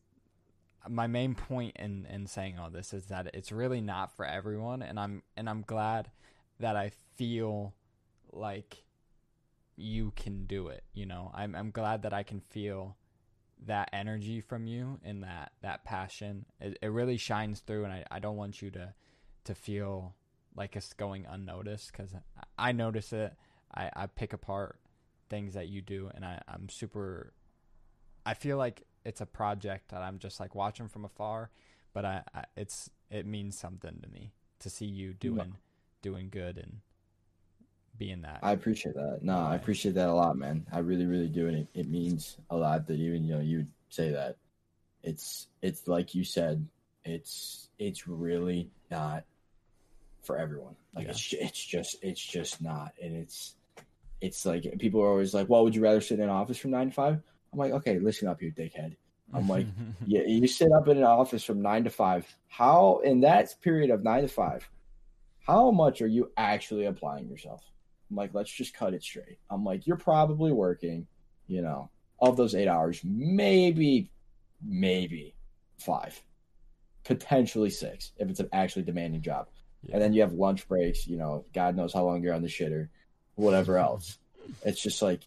S1: my main point in in saying all this is that it's really not for everyone, and I'm and I'm glad that I feel like you can do it. You know, I'm I'm glad that I can feel that energy from you and that that passion. It, it really shines through, and I I don't want you to to feel like it's going unnoticed because I notice it. I I pick apart things that you do, and I I'm super I feel like it's a project that I'm just like watching from afar, but I, I it's it means something to me to see you doing doing good and being that.
S2: I appreciate that. No, I appreciate that a lot, man. I really, really do, and it, it means a lot that even you know you say that. It's it's like you said, it's it's really not for everyone. Like
S1: Yeah.
S2: it's it's just it's just not, and it's it's like people are always like, "Well, would you rather sit in an office from nine to 5? I'm like, "Okay, listen up, you dickhead." I'm like, (laughs) Yeah, you sit up in an office from nine to five. How in that period of nine to five, how much are you actually applying yourself? I'm like, let's just cut it straight. I'm like, you're probably working, you know, of those eight hours, maybe, maybe five, potentially six if it's an actually demanding job.
S1: Yeah.
S2: And then you have lunch breaks, you know, God knows how long you're on the shitter, whatever else. It's just like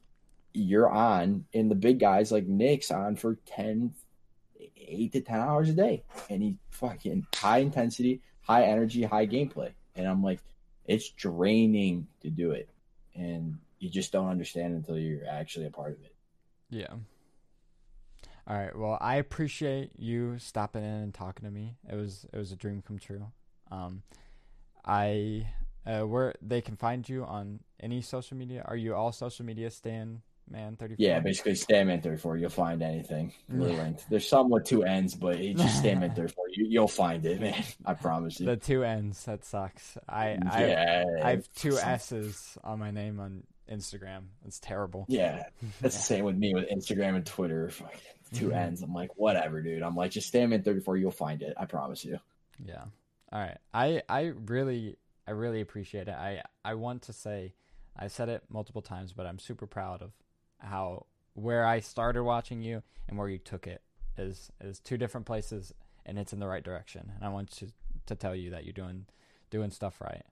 S2: you're on, and the big guys like Nick's on for 10, eight to 10 hours a day. And he fucking high intensity, high energy, high gameplay. And I'm like, it's draining to do it. And you just don't understand until you're actually a part of it.
S1: Yeah. All right. Well, I appreciate you stopping in and talking to me. It was it was a dream come true. Um, I uh, where they can find you on any social media. Are you all social media Stan Man thirty four?
S2: Yeah, basically Stan Man 34. You'll find anything. Really
S1: Yeah.
S2: linked. There's some with two N's, but it's just Stanman (laughs) 34. You, you'll find it, man. (laughs) I promise you.
S1: The two N's. That sucks. I I
S2: yeah,
S1: I have two S's on my name on Instagram. It's terrible.
S2: Yeah, (laughs) that's the same with me with Instagram and Twitter. Fuck, two
S1: Mhm.
S2: N's. I'm like, whatever, dude. I'm like, just Stan Man 34. You'll find it. I promise you.
S1: Yeah. All right. I I really I really appreciate it. I I want to say I said it multiple times, but I'm super proud of how where I started watching you and where you took it is is two different places, and it's in the right direction. And I want to to tell you that you're doing doing stuff right.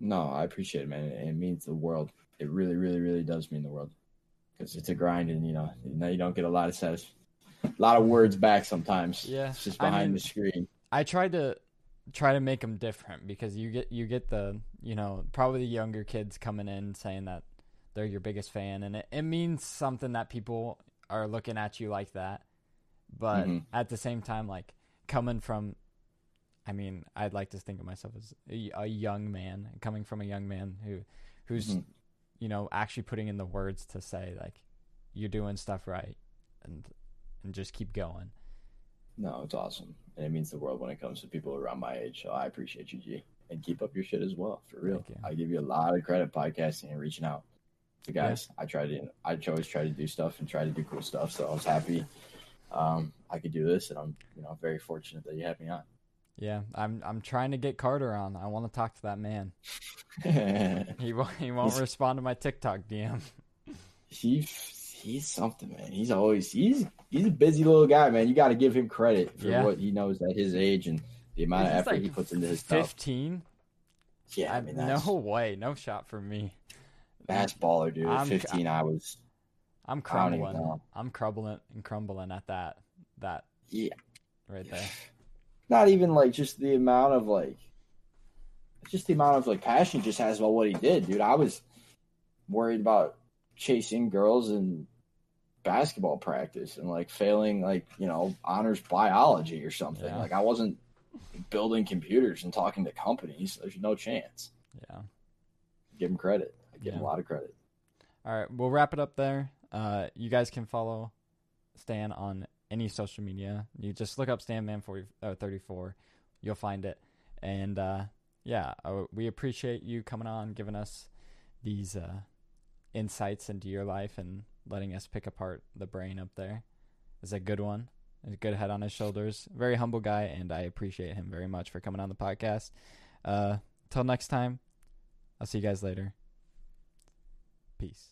S2: No, I appreciate it, man. It means the world. It really, really, really does mean the world because it's a grind, and you know, you know, you don't get a lot of satis- a lot of words back sometimes.
S1: Yeah,
S2: it's just
S1: I
S2: behind
S1: mean-
S2: the screen.
S1: I tried to try to make them different because you get you get the you know probably the younger kids coming in saying that they're your biggest fan and it, it means something that people are looking at you like that but
S2: Mhm.
S1: at the same time like coming from i mean i'd like to think of myself as a, a young man coming from a young man who who's
S2: Mhm.
S1: you know actually putting in the words to say like you're doing stuff right and and just keep going
S2: No, it's awesome, and it means the world when it comes to people around my age. So I appreciate you, G, and keep up your shit as well, for real. I give you a lot of credit podcasting and reaching out to guys. I try to, I always try to do stuff and try to do cool stuff. So I was happy um, I could do this, and I'm, you know, very fortunate that you had me on.
S1: Yeah, I'm I'm trying to get Carter on. I want to talk to that man. (laughs) He won't he won't
S2: He's-
S1: respond to my TikTok DM.
S2: he he's something, man. He's always he's he's a busy little guy, man. You got to give him credit for
S1: Yeah.
S2: what he knows at his age and the amount of effort
S1: like
S2: he puts into his stuff.
S1: Fifteen?
S2: Yeah, I mean that's
S1: no way, no shot for me.
S2: that's baller, dude.
S1: I'm-
S2: 15, I was
S1: I'm crumbling. I'm crumbling and crumbling at that that
S2: yeah,
S1: right there. (sighs)
S2: not even like just the amount of like just the amount of like passion he just has about what he did, dude. I was worried about chasing girls in basketball practice and like failing like, you know, honors biology or something.
S1: Yeah.
S2: Like I wasn't building computers and talking to companies. There's no chance.
S1: Yeah.
S2: Give him credit. I give him a lot of credit.
S1: All right, we'll wrap it up there. Uh, you guys can follow Stan on any social media. You just look up Stanman for uh, 34. You'll find it. And uh, yeah, we appreciate you coming on, giving us these uh, insights into your life and letting us pick apart the brain up there is a good one. A good head on his shoulders. Very humble guy, and I appreciate him very much for coming on the podcast. Uh, till next time, I'll see you guys later. Peace.